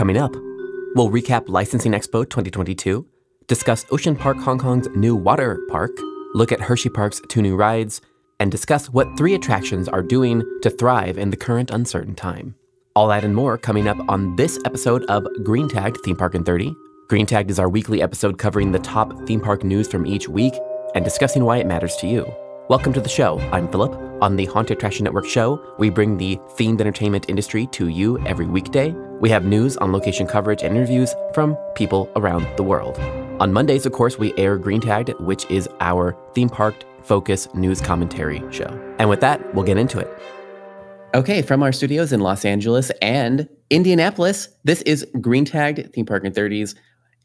Coming up, we'll recap Licensing Expo 2022, discuss Ocean Park Hong Kong's new water park, look at Hersheypark's two new rides, and discuss what three attractions are doing to thrive in the current uncertain time. All that and more coming up on this episode of Green Tagged Theme Park in 30. Green Tagged is our weekly episode covering the top theme park news from each week and discussing why it matters to you. Welcome to the show. I'm Philip. On the Haunted Attraction Network show, we bring the themed entertainment industry to you every weekday. We have news on location coverage and interviews from people around the world. On Mondays, of course, we air Green Tagged, which is our theme park focus news commentary show. And with that, we'll get into it. Okay, from our studios in Los Angeles and Indianapolis, this is Green Tagged Theme Park in 30s.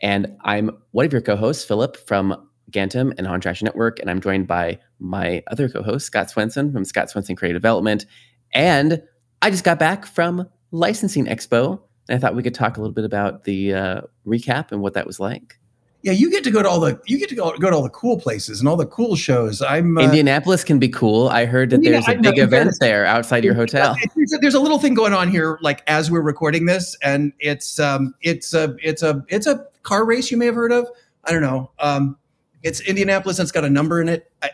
And I'm one of your co hosts, Philip from Gantom and Haunted Attraction Network. And I'm joined by my other co host, Scott Swenson from Scott Swenson Creative Development. And I just got back from Licensing Expo. And I thought we could talk a little bit about the uh, recap and what that was like yeah, you get to go to all the you get to go, go to all the cool places and all the cool shows. I'm uh, Indianapolis can be cool. I heard that there's a big event there outside your hotel. There's a, there's a, little thing going on here, like as we're recording this, and it's um it's a it's a it's a car race you may have heard of. I don't know. Um, it's Indianapolis and it's got a number in it. I,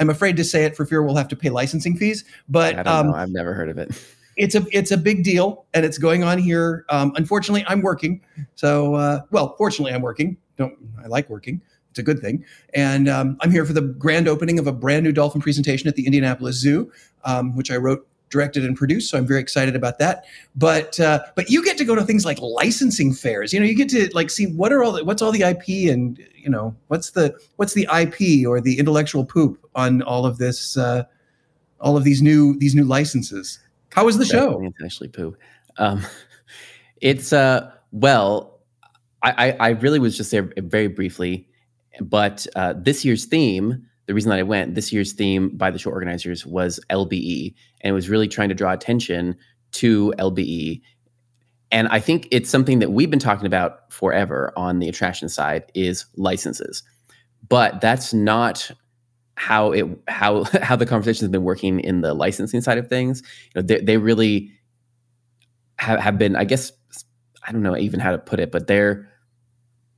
am afraid to say it for fear we'll have to pay licensing fees, but I don't um, know. I've never heard of it. It's a it's a big deal, and it's going on here. Um, unfortunately, I'm working, so uh, well, fortunately, I'm working don't I like working. It's a good thing. And um, I'm here for the grand opening of a brand new dolphin presentation at the Indianapolis Zoo, um, which I wrote, directed, and produced. So I'm very excited about that. But uh, but you get to go to things like licensing fairs. You know, you get to like see what are all the, what's all the IP and you know what's the what's the IP or the intellectual poop on all of this uh, all of these new these new licenses. How was the show? It's actually poop. Um, it's uh well I, I really was just there very briefly, but uh, this year's theme, the reason that I went, this year's theme by the show organizers was LBE, and it was really trying to draw attention to LBE. And I think it's something that we've been talking about forever on the attraction side is licenses, but that's not how it how how the conversation has been working in the licensing side of things. You know, they they really have, have been, I guess, I don't know even how to put it, but they're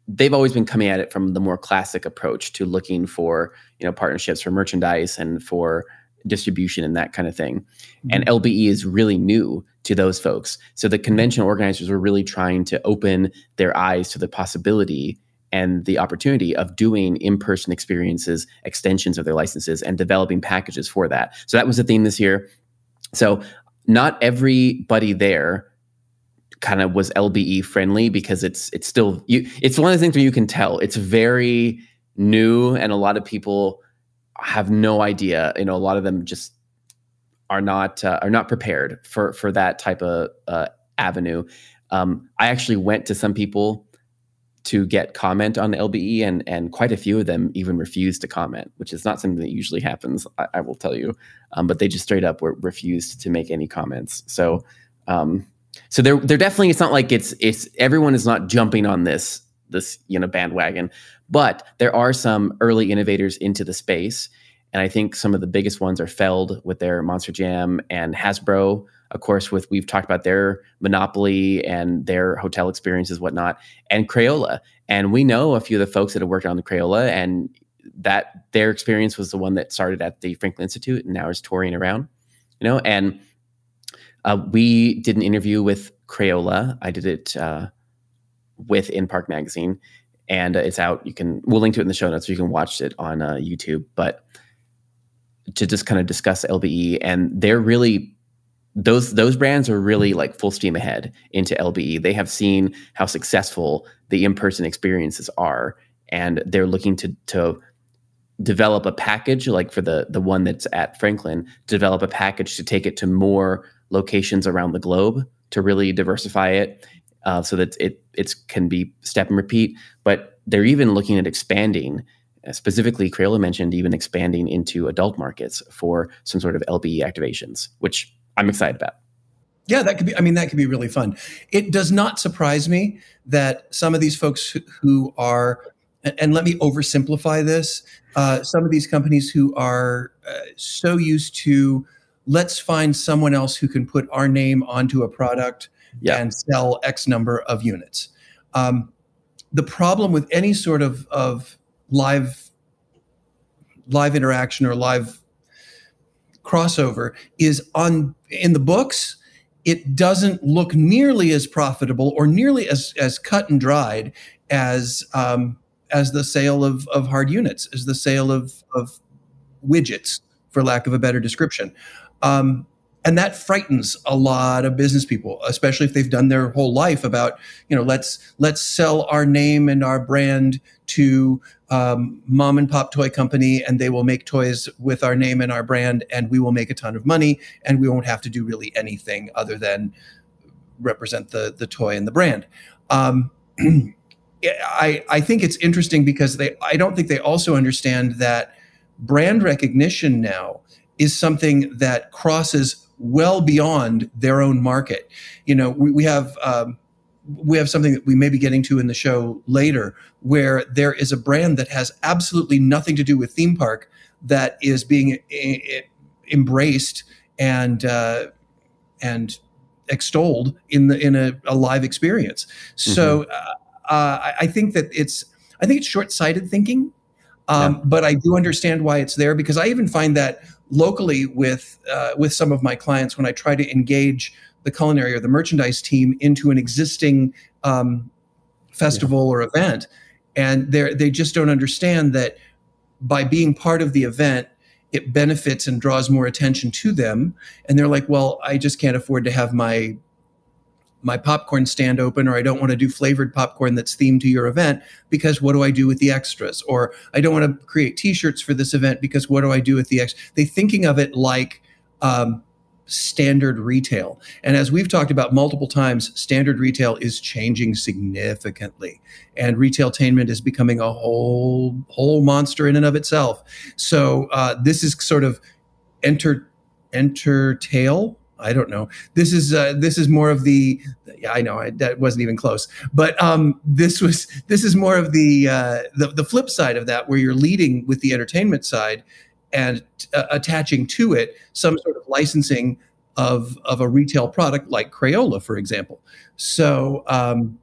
they've always been coming at it from the more classic approach to looking for you know partnerships for merchandise and for distribution and that kind of thing. Mm-hmm. And LBE is really new to those folks. So the convention organizers were really trying to open their eyes to the possibility and the opportunity of doing in-person experiences, extensions of their licenses and developing packages for that. So that was the theme this year. So not everybody there kind of was LBE friendly because it's it's still you it's one of the things where you can tell. It's very new and a lot of people have no idea. You know a lot of them just are not uh, are not prepared for for that type of uh, avenue. Um, I actually went to some people to get comment on the LBE and and quite a few of them even refused to comment which is not something that usually happens I, I will tell you. Um, but they just straight up were refused to make any comments. So um, so there there definitely it's not like it's it's everyone is not jumping on this this you know bandwagon but there are some early innovators into the space. And i think some of the biggest ones are feld with their monster jam and hasbro of course with we've talked about their monopoly and their hotel experiences whatnot and crayola. And we know a few of the folks that have worked on the crayola and that their experience was the one that started at the franklin institute and now is touring around you know and uh, we did an interview with Crayola. I did it uh, with In Park Magazine, and uh, it's out. You can we'll link to it in the show notes, so you can watch it on uh, YouTube. But to just kind of discuss LBE, and they're really those those brands are really like full steam ahead into LBE. They have seen how successful the in person experiences are, and they're looking to to develop a package like for the the one that's at Franklin, develop a package to take it to more locations around the globe to really diversify it uh, so that it it can be step and repeat. But they're even looking at expanding. Uh, specifically, Crayola mentioned even expanding into adult markets for some sort of LBE activations, which I'm excited about. Yeah, that could be. I mean, that could be really fun. It does not surprise me that some of these folks who are, and let me oversimplify this, uh, some of these companies who are uh, so used to let's find someone else who can put our name onto a product yeah. and sell X number of units. Um, the problem with any sort of, of live live interaction or live crossover is on in the books it doesn't look nearly as profitable or nearly as, as cut and dried as um, as the sale of, of hard units, as the sale of, of widgets, for lack of a better description. Um, and that frightens a lot of business people especially if they've done their whole life about you know let's let's sell our name and our brand to um, mom and pop toy company and they will make toys with our name and our brand and we will make a ton of money and we won't have to do really anything other than represent the the toy and the brand. Um, I, I think it's interesting because they I don't think they also understand that brand recognition now is something that crosses well beyond their own market. You know, we, we have um, we have something that we may be getting to in the show later, where there is a brand that has absolutely nothing to do with theme park that is being a- embraced and uh, and extolled in the in a, a live experience. Mm-hmm. So uh, uh, I think that it's I think it's short sighted thinking, um, yeah. but I do understand why it's there because I even find that locally with uh, with some of my clients when I try to engage the culinary or the merchandise team into an existing um, festival yeah. or event, and they they just don't understand that by being part of the event it benefits and draws more attention to them and they're like well i just can't afford to have my my popcorn stand open or I don't want to do flavored popcorn that's themed to your event because what do I do with the extras? Or I don't want to create t-shirts for this event because what do I do with the extras? They thinking of it like um, standard retail. And as we've talked about multiple times, standard retail is changing significantly. And retailtainment is becoming a whole whole monster in and of itself. So uh, this is sort of enter enter entertail I don't know. This is uh, this is more of the. Yeah, I know I, that wasn't even close. But um, this was this is more of the, uh, the the flip side of that, where you're leading with the entertainment side and uh, attaching to it some sort of licensing of of a retail product like Crayola, for example. So. Um,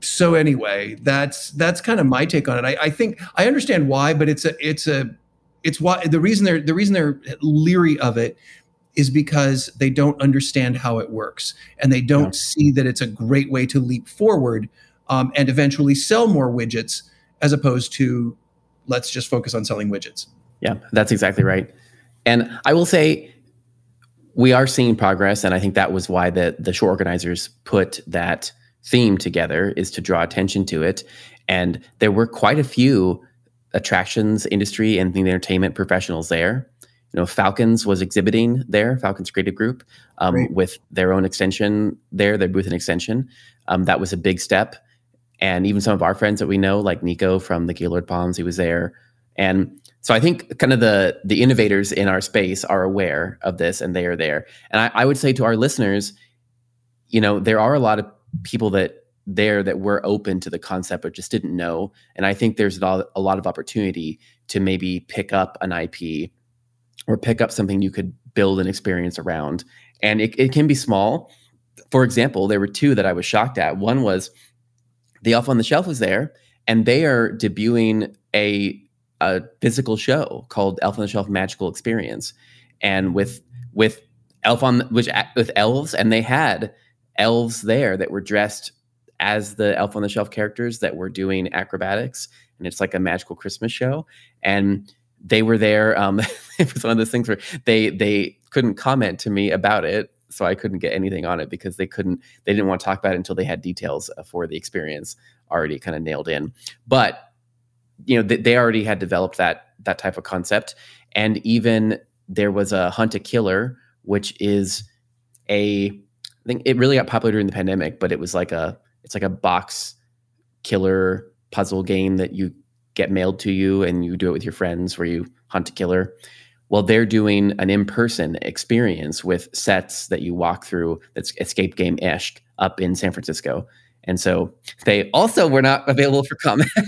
so anyway, that's that's kind of my take on it. I, I think I understand why, but it's a it's a it's why the reason they're the reason they're leery of it is because they don't understand how it works and they don't yeah. see that it's a great way to leap forward um, and eventually sell more widgets as opposed to let's just focus on selling widgets. Yeah, that's exactly right. And I will say we are seeing progress, and I think that was why the the show organizers put that theme together is to draw attention to it. And there were quite a few attractions industry and the entertainment professionals there you know, Falcons was exhibiting there, Falcons Creative Group, um, with their own extension there, their booth and extension. Um, that was a big step. And even some of our friends that we know, like Nico from the Gaylord Palms, he was there. And so I think kind of the the innovators in our space are aware of this and they are there. And I, I would say to our listeners, you know, there are a lot of people that there that were open to the concept but just didn't know. And I think there's a lot of opportunity to maybe pick up an IP or pick up something you could build an experience around. And it, it can be small. For example, there were two that I was shocked at. One was the Elf on the Shelf was there, and they are debuting a a physical show called Elf on the Shelf Magical Experience, and with with Elf on which with elves, and they had elves there that were dressed as the Elf on the Shelf characters that were doing acrobatics, and it's like a magical Christmas show. And they were there. Um, it was one of those things where they they couldn't comment to me about it, so I couldn't get anything on it because they couldn't. They didn't want to talk about it until they had details uh, for the experience already kind of nailed in. But you know, they, they already had developed that that type of concept, and even there was a Hunt a Killer, which is a I think it really got popular during the pandemic, but it was like a it's like a box killer puzzle game that you get mailed to you and you do it with your friends where you hunt a killer. Well, they're doing an in person experience with sets that you walk through that's escape game ish up in San Francisco. And so they also were not available for comment.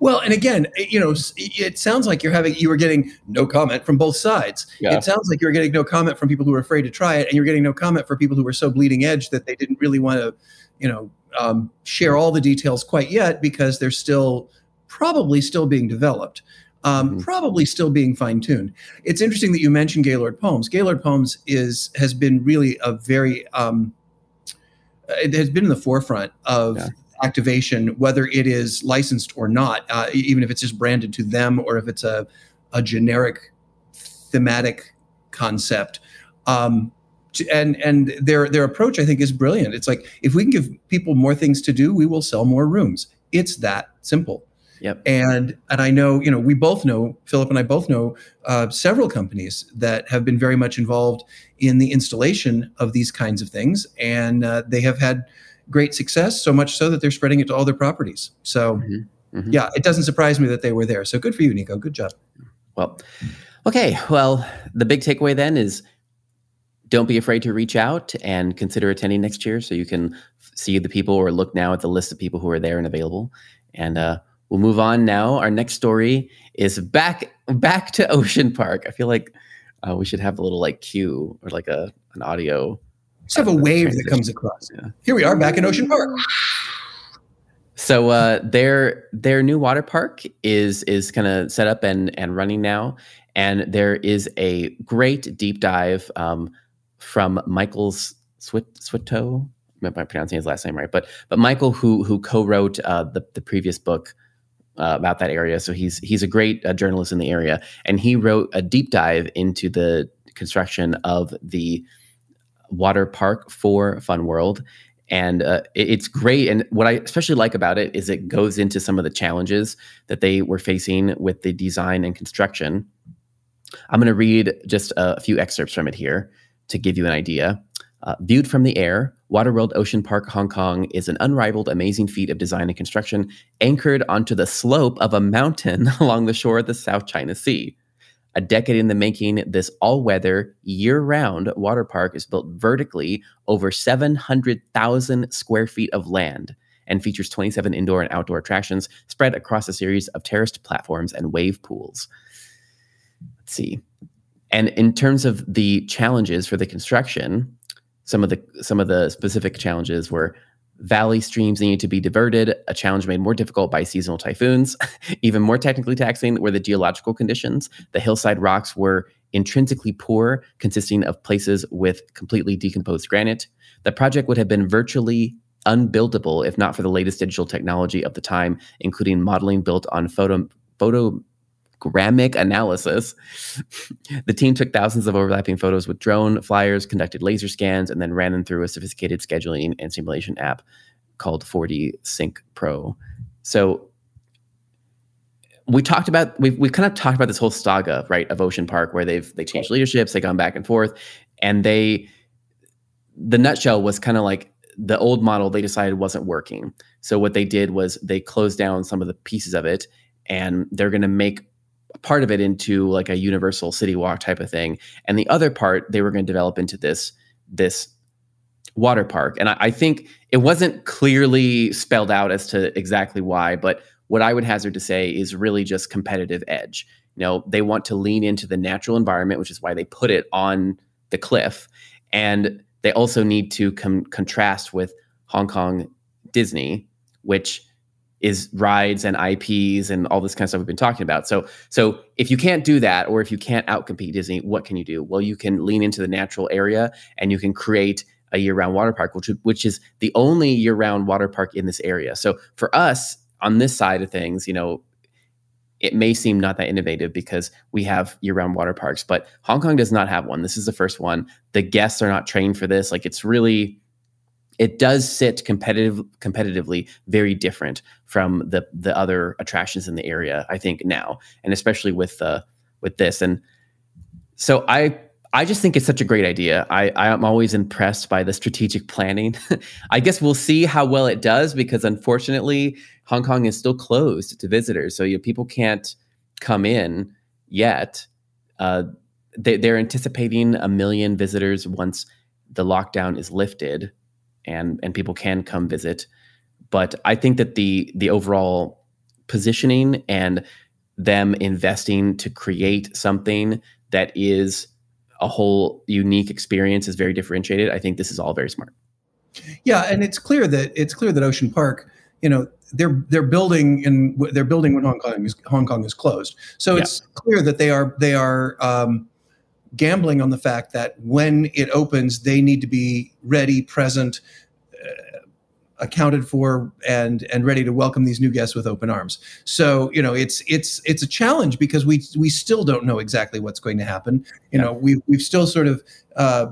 Well, and again, you know, it sounds like you're having you were getting no comment from both sides. Yeah. It sounds like you're getting no comment from people who are afraid to try it, and you're getting no comment for people who are so bleeding edge that they didn't really want to, you know, um, share all the details quite yet because they're still probably still being developed. Um, mm-hmm. Probably still being fine tuned. It's interesting that you mentioned Gaylord Palms. Gaylord Palms is has been really a very um, it has been in the forefront of yeah activation, whether it is licensed or not, uh, even if it's just branded to them or if it's a, a generic thematic concept. Um, and and their their approach, I think, is brilliant. It's like if we can give people more things to do, we will sell more rooms. It's that simple. Yep. And and I know you know we both know Philip and I both know uh, several companies that have been very much involved in the installation of these kinds of things, and uh, they have had great success, so much so that they're spreading it to all their properties. So, mm-hmm. Mm-hmm. yeah, it doesn't surprise me that they were there. So good for you, Nico. Good job. Well, okay. Well, the big takeaway then is don't be afraid to reach out and consider attending next year so you can see the people or look now at the list of people who are there and available. And uh, we'll move on now. Our next story is back back to Ocean Park. I feel like uh, we should have a little like cue or like a an audio just have a wave that comes across. Yeah. Here we are back in Ocean Park. So uh, their their new water park is is kind of set up and and running now, and there is a great deep dive um, from Michael's Swit I'm I pronouncing his last name right? But but Michael, who who co-wrote uh, the the previous book uh, about that area, so he's he's a great uh, journalist in the area, and he wrote a deep dive into the construction of the water park for Fun World. And uh, it, it's great. And what I especially like about it is it goes into some of the challenges that they were facing with the design and construction. I'm going to read just a few excerpts from it here to give you an idea. Uh, viewed from the air, Waterworld Ocean Park Hong Kong is an unrivaled, amazing feat of design and construction anchored onto the slope of a mountain along the shore of the South China Sea. A decade in the making, this all weather, year round water park is built vertically over 700,000 square feet of land and features 27 indoor and outdoor attractions spread across a series of terraced platforms and wave pools. Let's see. And in terms of the challenges for the construction, some of the some of the specific challenges were Valley streams needed to be diverted, a challenge made more difficult by seasonal typhoons. Even more technically taxing were the geological conditions. The hillside rocks were intrinsically poor, consisting of places with completely decomposed granite. The project would have been virtually unbuildable if not for the latest digital technology of the time, including modeling built on photo, photo gramic analysis. the team took thousands of overlapping photos with drone flyers, conducted laser scans, and then ran them through a sophisticated scheduling and simulation app called 4D Sync Pro. So we talked about we've we've kind of talked about this whole saga, right, of Ocean Park, where they've they changed leaderships, they gone back and forth, and they the nutshell was kind of like the old model they decided wasn't working. So what they did was they closed down some of the pieces of it and they're going to make part of it into like a universal city walk type of thing and the other part they were going to develop into this this water park. And I, I, think it wasn't clearly spelled out as to exactly why but what i would hazard to say is really just competitive edge. You know they want to lean into the natural environment which is why they put it on the cliff and they also need to com- contrast with hong kong disney which is rides and IPs and all this kind of stuff we've been talking about. So so if you can't do that or if you can't outcompete Disney, what can you do? Well, you can lean into the natural area and you can create a year-round water park, which which is the only year-round water park in this area. So for us on this side of things, you know, it may seem not that innovative because we have year-round water parks, but Hong Kong does not have one. This is the first one. The guests are not trained for this. Like it's really it does sit competitive competitively very different from the the other attractions in the area i think now and especially with uh with this. And so i i just think it's such a great idea. I i'm always impressed by the strategic planning. I guess we'll see how well it does because unfortunately hong kong is still closed to visitors. So you people can't come in yet. Uh, they, they're anticipating a million visitors once the lockdown is lifted and and people can come visit. But I think that the the overall positioning and them investing to create something that is a whole unique experience is very differentiated. I think this is all very smart. Yeah, and it's clear that it's clear that Ocean Park, you know, they're they're building in they're building when Hong Kong is Hong Kong is closed. So yeah. it's clear that they are they are um, gambling on the fact that when it opens, they need to be ready, present, uh, accounted for, and and ready to welcome these new guests with open arms. So you know, it's it's it's a challenge because we we still don't know exactly what's going to happen. You yeah. know, we we've still sort of. Uh,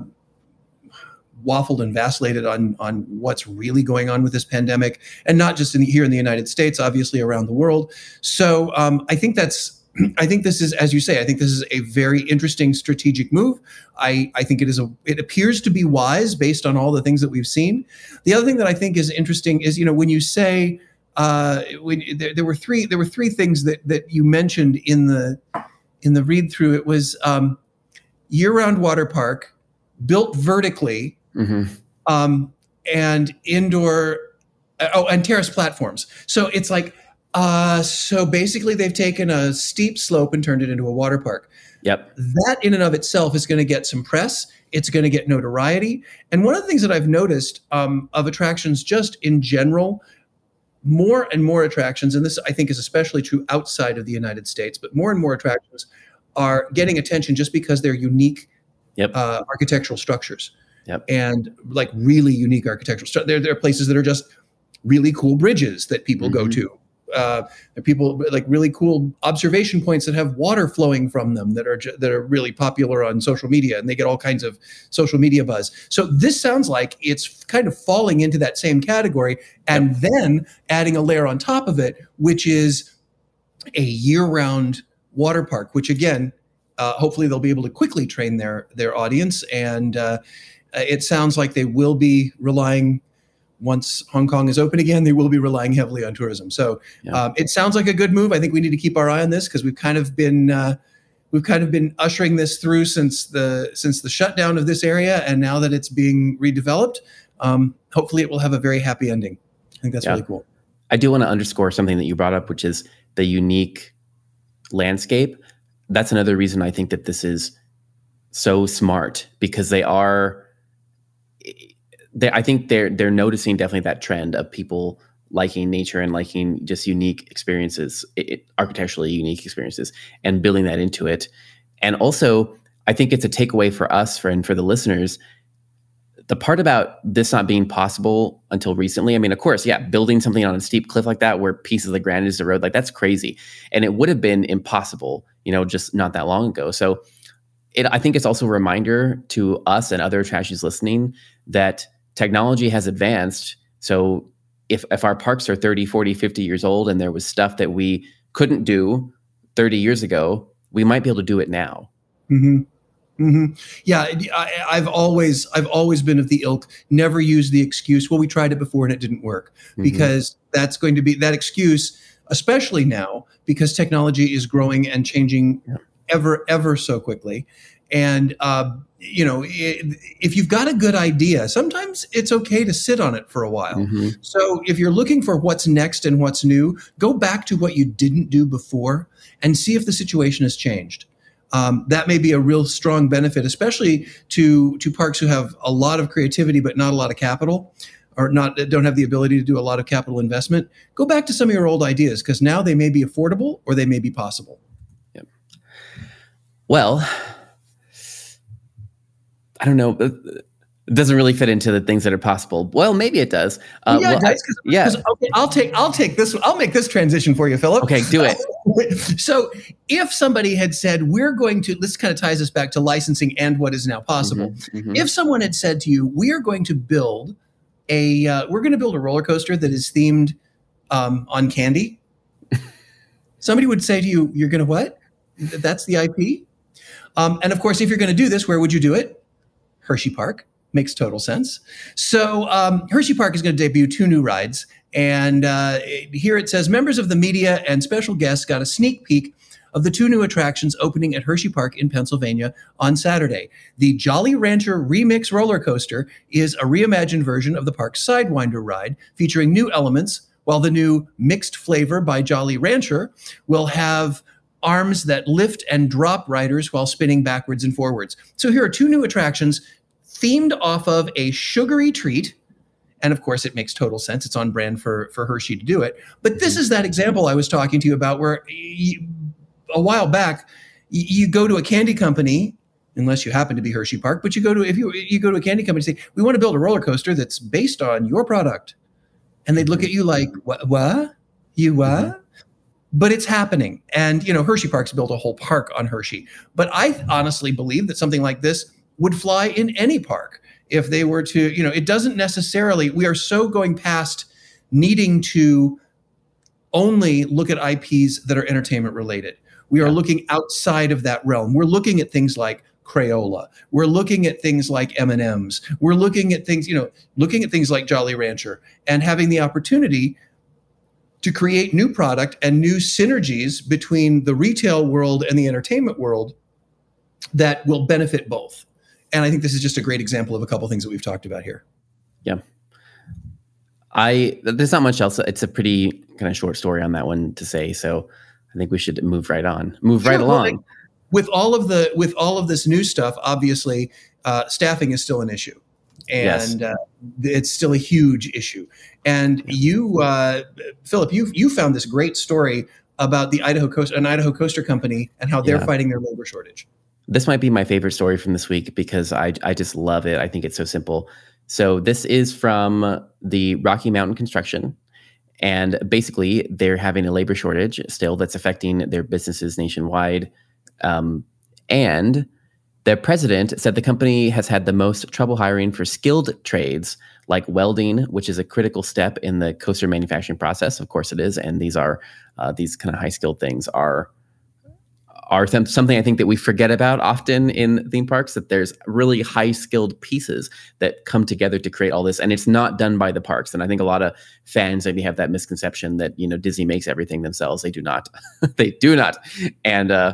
waffled and vacillated on on what's really going on with this pandemic, and not just in the, here in the United States, obviously around the world. So um, I think that's I think this is, as you say, I think this is a very interesting strategic move. I, I think it is a, it appears to be wise based on all the things that we've seen. The other thing that I think is interesting is, you know, when you say, uh, when there, there were three, there were three things that that you mentioned in the in the read through. It was um, year-round water park, built vertically, mm-hmm. um, and indoor. Oh, and terrace platforms. So it's like uh, so basically, they've taken a steep slope and turned it into a water park. Yep. That in and of itself is going to get some press. It's going to get notoriety. And one of the things that I've noticed um, of attractions, just in general, more and more attractions, and this I think is especially true outside of the United States, but more and more attractions are getting attention just because they're unique yep. uh, architectural structures. Yep. And like really unique architectural structures. There, there are places that are just really cool bridges that people mm-hmm. go to uh, people like really cool observation points that have water flowing from them that are that are really popular on social media, and they get all kinds of social media buzz. So this sounds like it's kind of falling into that same category, and yep. then adding a layer on top of it, which is a year-round water park. Which again, uh, hopefully they'll be able to quickly train their their audience, and uh, it sounds like they will be relying once Hong Kong is open again, they will be relying heavily on tourism. So yeah. um, it sounds like a good move. I think we need to keep our eye on this because we've kind of been uh, we've kind of been ushering this through since the since the shutdown of this area, and now that it's being redeveloped, um, hopefully it will have a very happy ending. I think that's yeah. really cool. I do want to underscore something that you brought up, which is the unique landscape. That's another reason I think that this is so smart because they are they, I think they're they're noticing definitely that trend of people liking nature and liking just unique experiences, it, architecturally unique experiences, and building that into it. And also, I think it's a takeaway for us, for and for the listeners. The part about this not being possible until recently, I mean, of course, yeah, building something on a steep cliff like that, where pieces of the granite is the road, like that's crazy, and it would have been impossible, you know, just not that long ago. So, it, I think it's also a reminder to us and other trashies listening that technology has advanced. So if if our parks are 30, 40, 50 years old and there was stuff that we couldn't do 30 years ago, we might be able to do it now. Mm-hmm. Mm-hmm. Yeah, I, have always I've always been of the ilk. Never use the excuse. Well, we tried it before and it didn't work mm-hmm. because that's going to be that excuse, especially now because technology is growing and changing yeah. ever ever so quickly. And uh, you know, if you've got a good idea, sometimes it's okay to sit on it for a while. Mm-hmm. So if you're looking for what's next and what's new, go back to what you didn't do before and see if the situation has changed. Um, that may be a real strong benefit, especially to to parks who have a lot of creativity but not a lot of capital, or not don't have the ability to do a lot of capital investment. Go back to some of your old ideas because now they may be affordable or they may be possible. Yep. Well, I don't know. It doesn't really fit into the things that are possible. Well, maybe it does. Uh, yeah, well, it does. Cause, yeah. Cause, okay, I'll take I'll take this. I'll make this transition for you, Philip. Okay, do it. so, if somebody had said, "We're going to," this kind of ties us back to licensing and what is now possible. Mm-hmm, mm-hmm. If someone had said to you, "We are going to build a uh, we're going to build a roller coaster that is themed um, on candy," somebody would say to you, "You're going to what? That's the IP." Um, and of course, if you're going to do this, where would you do it? Hersheypark. Makes total sense. So um, Hersheypark is going to debut two new rides. And uh, here it says members of the media and special guests got a sneak peek of the two new attractions opening at Hersheypark in Pennsylvania on Saturday. The Jolly Rancher Remix roller coaster is a reimagined version of the park's Sidewinder ride, featuring new elements while the new mixed flavor by Jolly Rancher will have arms that lift and drop riders while spinning backwards and forwards. So here are two new attractions themed off of a sugary treat. And of course, it makes total sense. It's on brand for, for Hershey to do it. But this is that example I was talking to you about where you, a while back, you go to a candy company unless you happen to be Hersheypark. But you go to if you you go to a candy company and say, "We want to build a roller coaster that's based on your product," and they'd look at you like, "What? What? You what?" Mm-hmm. But it's happening, and you know Hersheypark's built a whole park on Hershey. But I honestly believe that something like this would fly in any park if they were to. You know, it doesn't necessarily. We are so going past needing to only look at IPs that are entertainment related. We are looking outside of that realm. We're looking at things like Crayola. We're looking at things like M&Ms. We're looking at things, you know, looking at things like Jolly Rancher and having the opportunity to create new product and new synergies between the retail world and the entertainment world that will benefit both. And I think this is just a great example of a couple of things that we've talked about here. Yeah. I there's not much else. It's a pretty kind of short story on that one to say. So I think we should move right on. Move sure, right along with all of the with all of this new stuff, obviously, uh, staffing is still an issue, and yes. uh, it's still a huge issue. And you, uh, Philip, you you found this great story about the Idaho Coast, an Idaho coaster company, and how they're yeah. fighting their labor shortage. This might be my favorite story from this week because I I just love it. I think it's so simple. So this is from the Rocky Mountain Construction. And basically, they're having a labor shortage still that's affecting their businesses nationwide. Um, and the president said the company has had the most trouble hiring for skilled trades like welding, which is a critical step in the coaster manufacturing process. Of course, it is, and these are uh, these kind of high skilled things are are th- something I think that we forget about often in theme parks. That there's really high skilled pieces that come together to create all this, and it's not done by the parks. And I think a lot of fans maybe have that misconception that you know Disney makes everything themselves. They do not. they do not, and. Uh,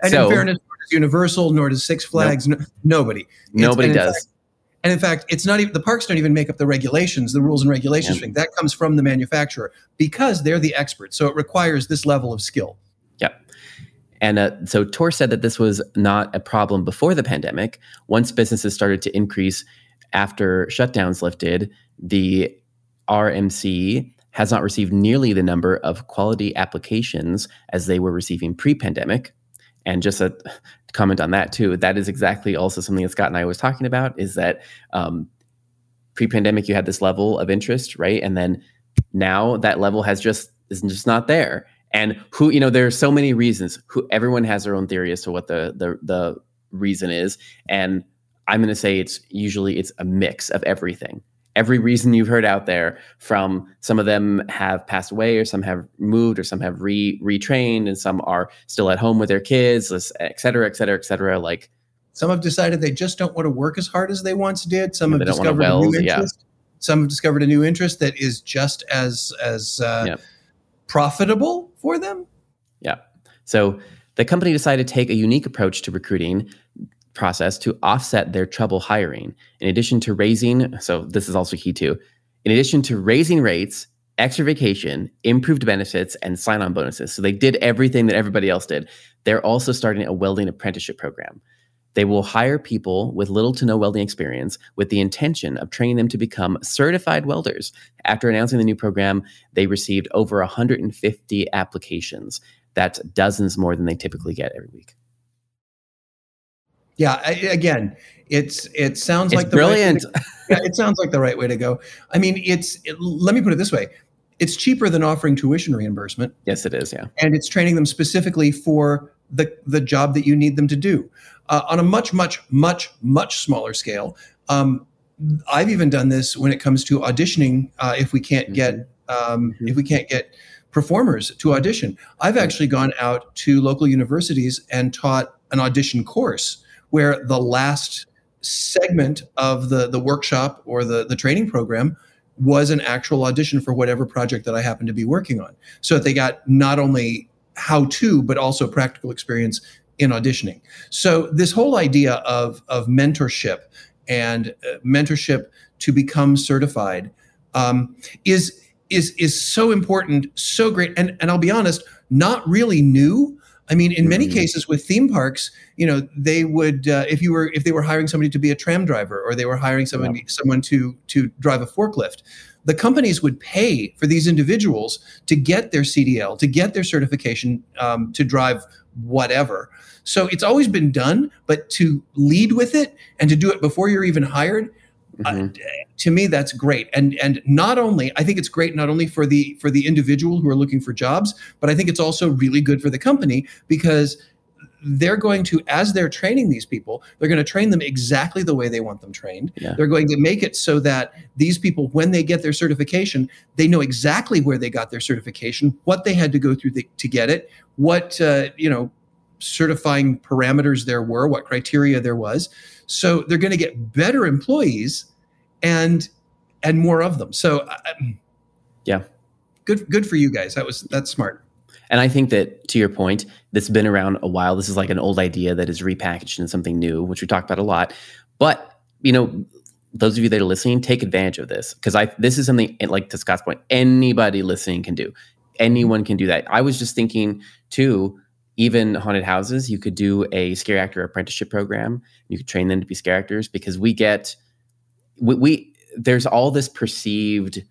and so, in fairness, Universal, nor does Six Flags, nope. no, nobody. Nobody does. Fact, and in fact, it's not even the parks don't even make up the regulations, the rules and regulations yeah. thing. That comes from the manufacturer because they're the experts. So it requires this level of skill. And uh, so Tor said that this was not a problem before the pandemic. Once businesses started to increase after shutdowns lifted, the RMC has not received nearly the number of quality applications as they were receiving pre pandemic. And just a comment on that too, that is exactly also something that Scott and I was talking about is that um, pre-pandemic you had this level of interest, right? And then now that level has just is just not there. And who, you know, there are so many reasons. Who everyone has their own theory as to what the the the reason is. And I'm going to say it's usually it's a mix of everything every reason you've heard out there from some of them have passed away or some have moved or some have re retrained and some are still at home with their kids et cetera et cetera et cetera like some have decided they just don't want to work as hard as they once did some have discovered weld, a new interest yeah. some have discovered a new interest that is just as as uh, yep. profitable for them yeah so the company decided to take a unique approach to recruiting process to offset their trouble hiring. In addition to raising, so this is also key too, in addition to raising rates, extra vacation, improved benefits, and sign on bonuses. So they did everything that everybody else did. They're also starting a welding apprenticeship program. They will hire people with little to no welding experience with the intention of training them to become certified welders. After announcing the new program, they received over 150 applications. That's dozens more than they typically get every week. Yeah, I, again, it's it sounds it's like the brilliant. Right yeah, it sounds like the right way to go. I mean, it's it, let me put it this way: it's cheaper than offering tuition reimbursement. Yes, it is. Yeah, and it's training them specifically for the the job that you need them to do uh, on a much, much, much, much smaller scale. Um, I've even done this when it comes to auditioning. Uh, if we can't mm-hmm. get um, mm-hmm. if we can't get performers to audition, I've actually gone out to local universities and taught an audition course where the last segment of the the workshop or the the training program was an actual audition for whatever project that I happened to be working on. So that they got not only how to but also practical experience in auditioning. So this whole idea of of mentorship and uh, mentorship to become certified um, is is is so important, so great. And and I'll be honest, not really new. I mean, in many Mhm. cases with theme parks, you know, they would uh, if you were if they were hiring somebody to be a tram driver or they were hiring somebody someone to to drive a forklift, the companies would pay for these individuals to get their CDL, to get their certification um, to drive whatever. So it's always been done, but to lead with it and to do it before you're even hired, uh, Mhm. to me that's great and and not only i think it's great not only for the for the individual who are looking for jobs but i think it's also really good for the company because they're going to as they're training these people they're going to train them exactly the way they want them trained Yeah. they're going to make it so that these people when they get their certification they know exactly where they got their certification what they had to go through the, to get it what uh, you know certifying parameters there were what criteria there was so they're going to get better employees and and more of them so uh, Yeah. good good for you guys that was that's smart And I think that to your point, this has been around a while. This is like an old idea that is repackaged in something new, which we talk about a lot. But you know, those of you that are listening, take advantage of this because I this is something like to Scott's point, anybody listening can do. Anyone can do that. I was just thinking too, even haunted houses, you could do a scare actor apprenticeship program. You could train them to be scare actors because we get we, we there's all this perceived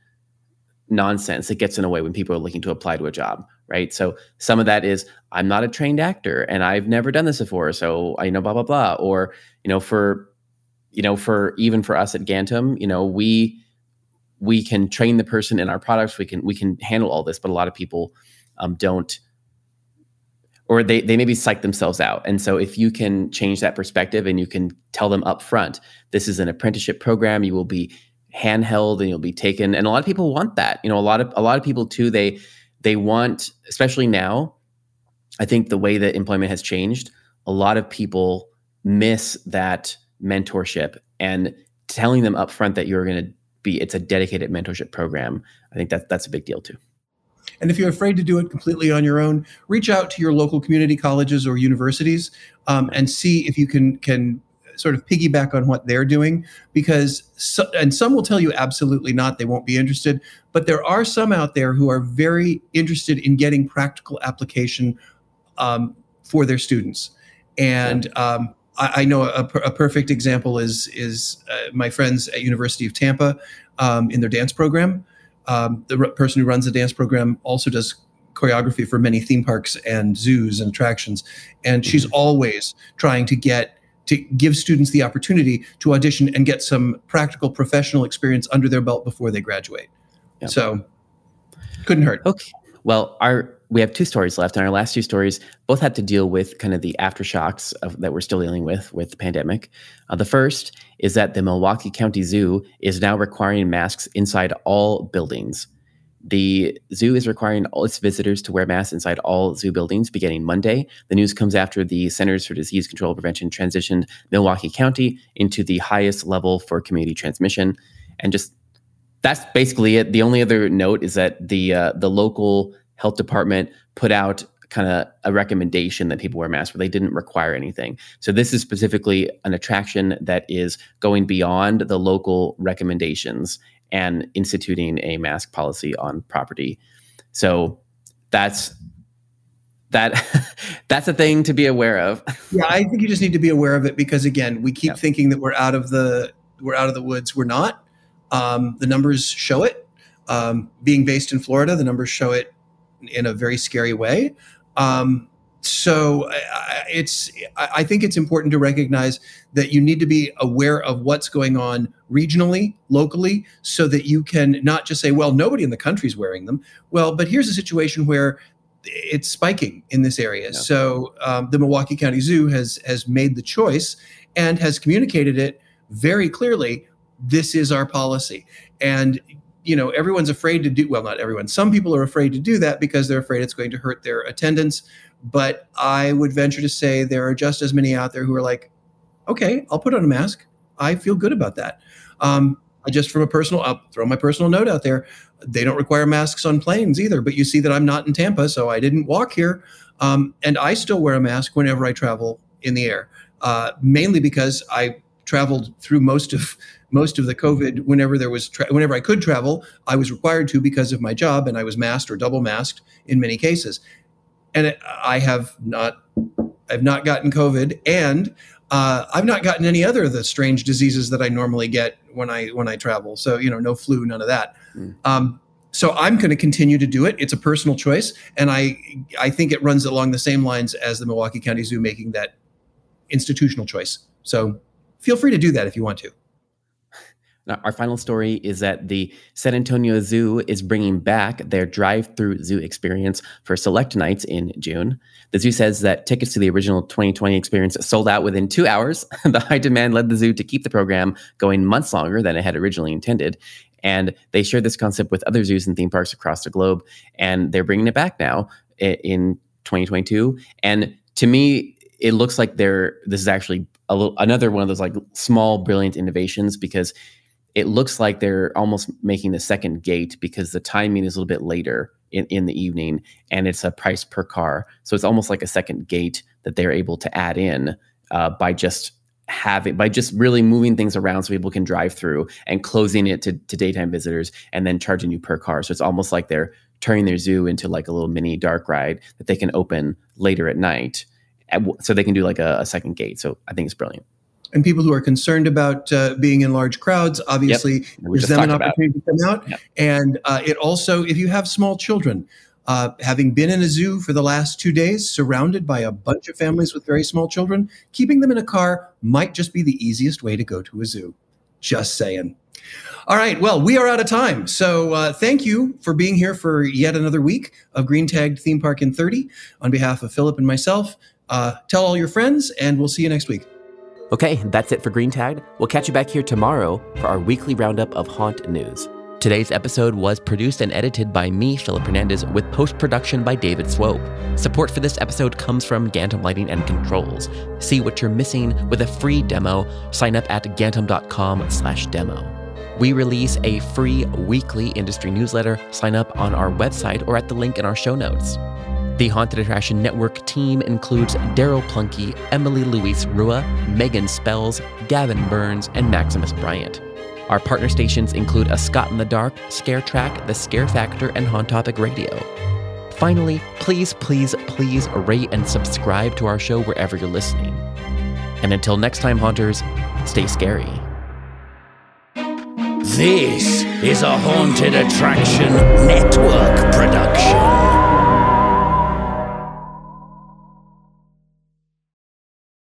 nonsense that gets in the way when people are looking to apply to a job right? So some of that is i'm not a trained actor and i've never done this before so i know blah blah blah. Or you know for you know for even for us at Gantom you know we we can train the person in our products. We can we can handle all this but a lot of people um, don't or they they maybe psych themselves out. And so if you can change that perspective and you can tell them up front this is an apprenticeship program you will be handheld and you'll be taken. And a lot of people want that. You know a lot of a lot of people too they they want especially now i think the way that employment has changed a lot of people miss that mentorship and telling them up front that you're going to be it's a dedicated mentorship program i think that that's a big deal too And if you're afraid to do it completely on your own, reach out to your local community colleges or universities um, and see if you can can sort of piggyback on what they're doing. Because so, and some will tell you absolutely not; they won't be interested. But there are some out there who are very interested in getting practical application um, for their students. And um, I, I know a, a perfect example is is uh, my friends at University of Tampa um, in their dance program um, the r- person who runs the dance program also does choreography for many theme parks and zoos and attractions. And she's always trying to get to give students the opportunity to audition and get some practical professional experience under their belt before they graduate. So couldn't hurt. Okay. Well, our we have two stories left, and our last two stories both had to deal with kind of the aftershocks of, that we're still dealing with with the pandemic. Uh, the first is that the Milwaukee County Zoo is now requiring masks inside all buildings. The zoo is requiring all its visitors to wear masks inside all zoo buildings beginning Monday. The news comes after the Centers for Disease Control and Prevention transitioned Milwaukee County into the highest level for community transmission, and just that's basically it. The only other note is that the uh, the local health department put out kind of a recommendation that people wear masks, but they didn't require anything. So this is specifically an attraction that is going beyond the local recommendations and instituting a mask policy on property. So that's that that's a thing to be aware of. yeah i think you just need to be aware of it because again we keep thinking that we're out of the we're out of the woods we're not um, the numbers show it um, being based in florida the numbers show it in a very scary way um, so it's I think it's important to recognize that you need to be aware of what's going on regionally, locally, so that you can not just say, "Well, nobody in the country's wearing them." Well, but here's a situation where it's spiking in this area. Yeah. So um, the Milwaukee County Zoo has has made the choice and has communicated it very clearly. This is our policy, and you know everyone's afraid to do well. Not everyone. Some people are afraid to do that because they're afraid it's going to hurt their attendance. But I would venture to say there are just as many out there who are like, okay, I'll put on a mask. I feel good about that. Um, I just from a personal, I'll throw my personal note out there. They don't require masks on planes either. But you see that I'm not in Tampa, so I didn't walk here, um, and I still wear a mask whenever I travel in the air, uh, mainly because I traveled through most of most of the COVID. Whenever there was, tra- whenever I could travel, I was required to because of my job, and I was masked or double masked in many cases. And it, I have not, I've not gotten COVID, and uh, I've not gotten any other of the strange diseases that I normally get when I when I travel. So you know, no flu, none of that. Mm. Um, so I'm going to continue to do it. It's a personal choice, and I I think it runs along the same lines as the Milwaukee County Zoo making that institutional choice. So feel free to do that if you want to. Our final story is that the San Antonio Zoo is bringing back their drive through zoo experience for select nights in June. The zoo says that tickets to the original 2020 experience sold out within two hours. the high demand led the zoo to keep the program going months longer than it had originally intended. And they shared this concept with other zoos and theme parks across the globe. And they're bringing it back now in 2022. And to me, it looks like they're this is actually a little another one of those like small brilliant innovations because it looks like they're almost making the second gate because the timing is a little bit later in, in the evening and it's a price per car. So it's almost like a second gate that they're able to add in uh, by just having by just really moving things around so people can drive through and closing it to, to daytime visitors and then charging you per car. So it's almost like they're turning their zoo into like a little mini dark ride that they can open later at night. So they can do like a, a second gate. So I think it's brilliant and people who are concerned about uh, being in large crowds, obviously, yep. there's them an opportunity to come out. Yep. And uh, it also, if you have small children, uh, having been in a zoo for the last two days, surrounded by a bunch of families with very small children, keeping them in a car might just be the easiest way to go to a zoo. Just saying. All right. Well, we are out of time. So uh, thank you for being here for yet another week of Green Tagged Theme Park in 30. On behalf of Philip and myself, uh, tell all your friends, and we'll see you next week. Okay, that's it for Green Tagged. We'll catch you back here tomorrow for our weekly roundup of haunt news. Today's episode was produced and edited by me, Philip Hernandez, with post production by David Swope. Support for this episode comes from Gantom Lighting and Controls. See what you're missing with a free demo. Sign up at gantom.com/demo. We release a free weekly industry newsletter. Sign up on our website or at the link in our show notes. The Haunted Attraction Network team includes Daryl Plunkey, Emily Louise Rua, Megan Spells, Gavin Burns, and Maximus Bryant. Our partner stations include A Scott in the Dark, Scare Track, The Scare Factor, and Haunt Topic Radio. Finally, please, please, please rate and subscribe to our show wherever you're listening. And until next time, Haunters, stay scary. This is a Haunted Attraction Network production.